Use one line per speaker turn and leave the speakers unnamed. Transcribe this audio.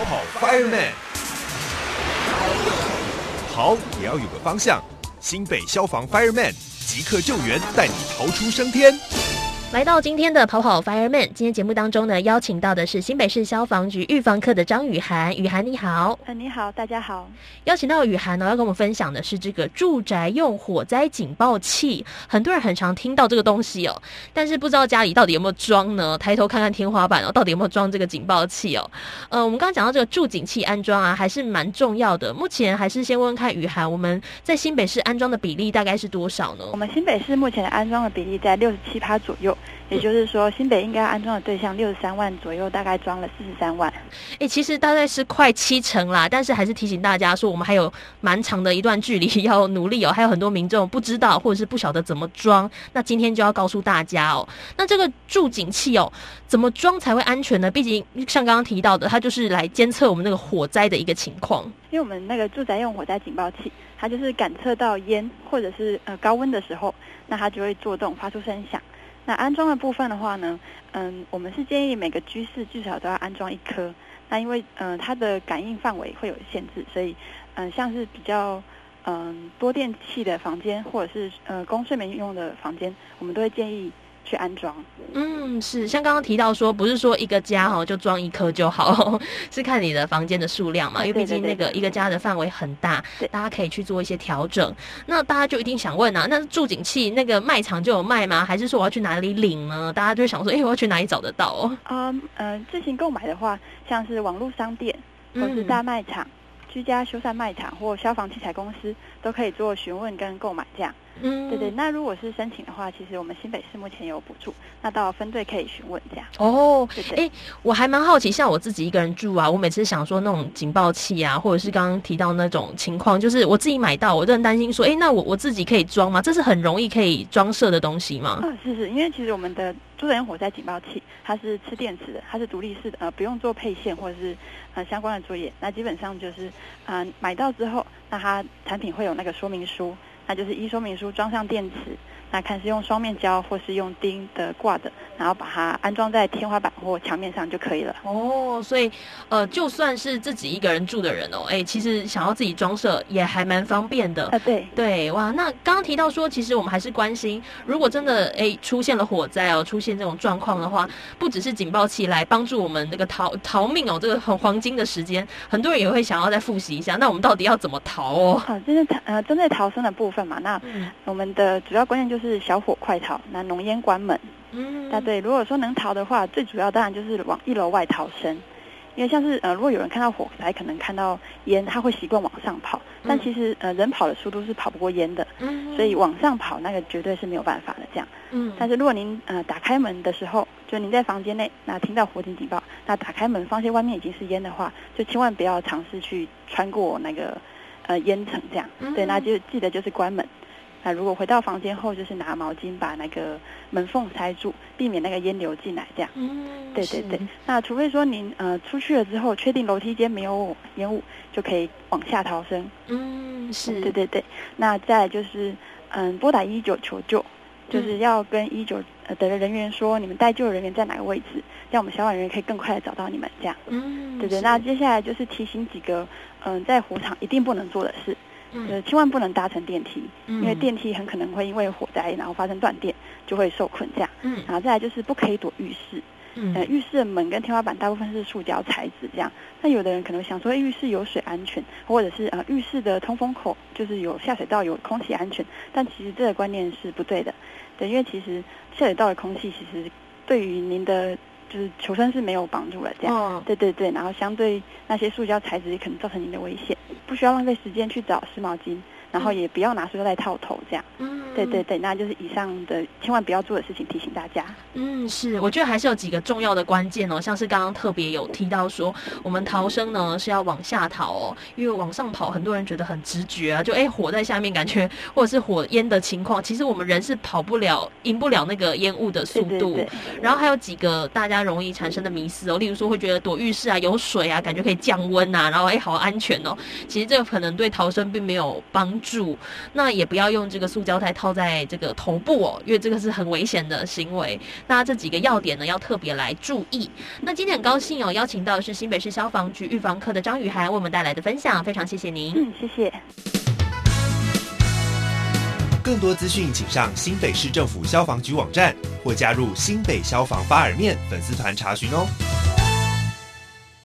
跑跑 Fireman，跑也要有个方向。新北消防 Fireman 即刻救援，带你逃出升天。
来到今天的跑跑 Fireman，今天节目当中呢，邀请到的是新北市消防局预防科的张雨涵。雨涵你好，
嗯，你好，大家好。
邀请到雨涵呢，要跟我们分享的是这个住宅用火灾警报器。很多人很常听到这个东西哦，但是不知道家里到底有没有装呢？抬头看看天花板哦，到底有没有装这个警报器哦？呃，我们刚刚讲到这个助警器安装啊，还是蛮重要的。目前还是先问问看雨涵，我们在新北市安装的比例大概是多少呢？
我们新北市目前的安装的比例在六十七趴左右。也就是说，新北应该安装的对象六十三万左右，大概装了四十三万。
哎，其实大概是快七成啦，但是还是提醒大家说，我们还有蛮长的一段距离 要努力哦。还有很多民众不知道或者是不晓得怎么装，那今天就要告诉大家哦。那这个助警器哦，怎么装才会安全呢？毕竟像刚刚提到的，它就是来监测我们那个火灾的一个情况。
因为我们那个住宅用火灾警报器，它就是感测到烟或者是呃高温的时候，那它就会作动发出声响。那安装的部分的话呢，嗯，我们是建议每个居室至少都要安装一颗。那因为嗯它的感应范围会有限制，所以嗯像是比较嗯多电器的房间或者是呃供睡眠用的房间，我们都会建议。去安装，
嗯，是像刚刚提到说，不是说一个家哈就装一颗就好，是看你的房间的数量嘛，因为毕竟那个一个家的范围很大，大家可以去做一些调整。那大家就一定想问啊，那助警器那个卖场就有卖吗？还是说我要去哪里领呢？大家就想说，哎，我要去哪里找得到？哦？
啊，呃，自行购买的话，像是网络商店或是大卖场、居家修缮卖场或消防器材公司，都可以做询问跟购买这样。嗯，对对，那如果是申请的话，其实我们新北市目前有补助，那到分队可以询问这样。
哦，对对，哎，我还蛮好奇，像我自己一个人住啊，我每次想说那种警报器啊，或者是刚刚提到那种情况，就是我自己买到，我就很担心说，哎，那我我自己可以装吗？这是很容易可以装设的东西吗？
嗯，是是，因为其实我们的住宅火灾警报器，它是吃电池的，它是独立式的，呃，不用做配线或者是呃相关的作业，那基本上就是嗯买到之后，那它产品会有那个说明书。那就是一说明书装上电池，那看是用双面胶或是用钉的挂的，然后把它安装在天花板或墙面上就可以了。
哦，所以呃，就算是自己一个人住的人哦，哎，其实想要自己装设也还蛮方便的。
啊，对
对，哇，那刚刚提到说，其实我们还是关心，如果真的哎出现了火灾哦，出现这种状况的话，不只是警报器来帮助我们那个逃逃命哦，这个很黄金的时间，很多人也会想要再复习一下，那我们到底要怎么逃哦？
好，针对呃针对逃生的部分。嘛，那我们的主要观念就是小火快逃，那浓烟关门。嗯，那对，如果说能逃的话，最主要当然就是往一楼外逃生。因为像是呃，如果有人看到火灾，可能看到烟，他会习惯往上跑，但其实呃，人跑的速度是跑不过烟的。嗯，所以往上跑那个绝对是没有办法的。这样，嗯，但是如果您呃打开门的时候，就您在房间内，那听到火警警报，那打开门发现外面已经是烟的话，就千万不要尝试去穿过那个。呃，烟层这样，对，那就记得就是关门。那如果回到房间后，就是拿毛巾把那个门缝塞住，避免那个烟流进来。这样，嗯，对对对。那除非说您呃出去了之后，确定楼梯间没有烟雾，就可以往下逃生。
嗯，是
对对对。那再就是嗯，拨打一九求救，就是要跟一九的人员说你们待救人员在哪个位置，让我们消防人员可以更快的找到你们。这样，嗯，对对。那接下来就是提醒几个。嗯，在火场一定不能做的事，呃，千万不能搭乘电梯，因为电梯很可能会因为火灾然后发生断电，就会受困这样。嗯，然后再来就是不可以躲浴室，呃，浴室的门跟天花板大部分是塑胶材质这样。那有的人可能想说，浴室有水安全，或者是呃浴室的通风口就是有下水道有空气安全，但其实这个观念是不对的。对，因为其实下水道的空气其实对于您的。就是求生是没有帮助的，这样，哦对对对，然后相对那些塑胶材质也可能造成您的危险，不需要浪费时间去找湿毛巾。然后也不要拿塑料袋套头，这样。嗯，对对对，那就是以上的千万不要做的事情，提醒大家。
嗯，是，我觉得还是有几个重要的关键哦，像是刚刚特别有提到说，我们逃生呢是要往下逃哦，因为往上跑，很多人觉得很直觉啊，就哎火在下面，感觉 或者是火烟的情况，其实我们人是跑不了，赢不了那个烟雾的速度。然后还有几个大家容易产生的迷思哦，例如说会觉得躲浴室啊有水啊，感觉可以降温啊，然后哎好安全哦，其实这个可能对逃生并没有帮。助，那也不要用这个塑胶袋套在这个头部哦，因为这个是很危险的行为。那这几个要点呢，要特别来注意。那今天很高兴哦，邀请到的是新北市消防局预防科的张雨涵为我们带来的分享，非常谢谢您。
嗯，谢谢。
更多资讯，请上新北市政府消防局网站或加入新北消防发耳面粉丝团查询哦。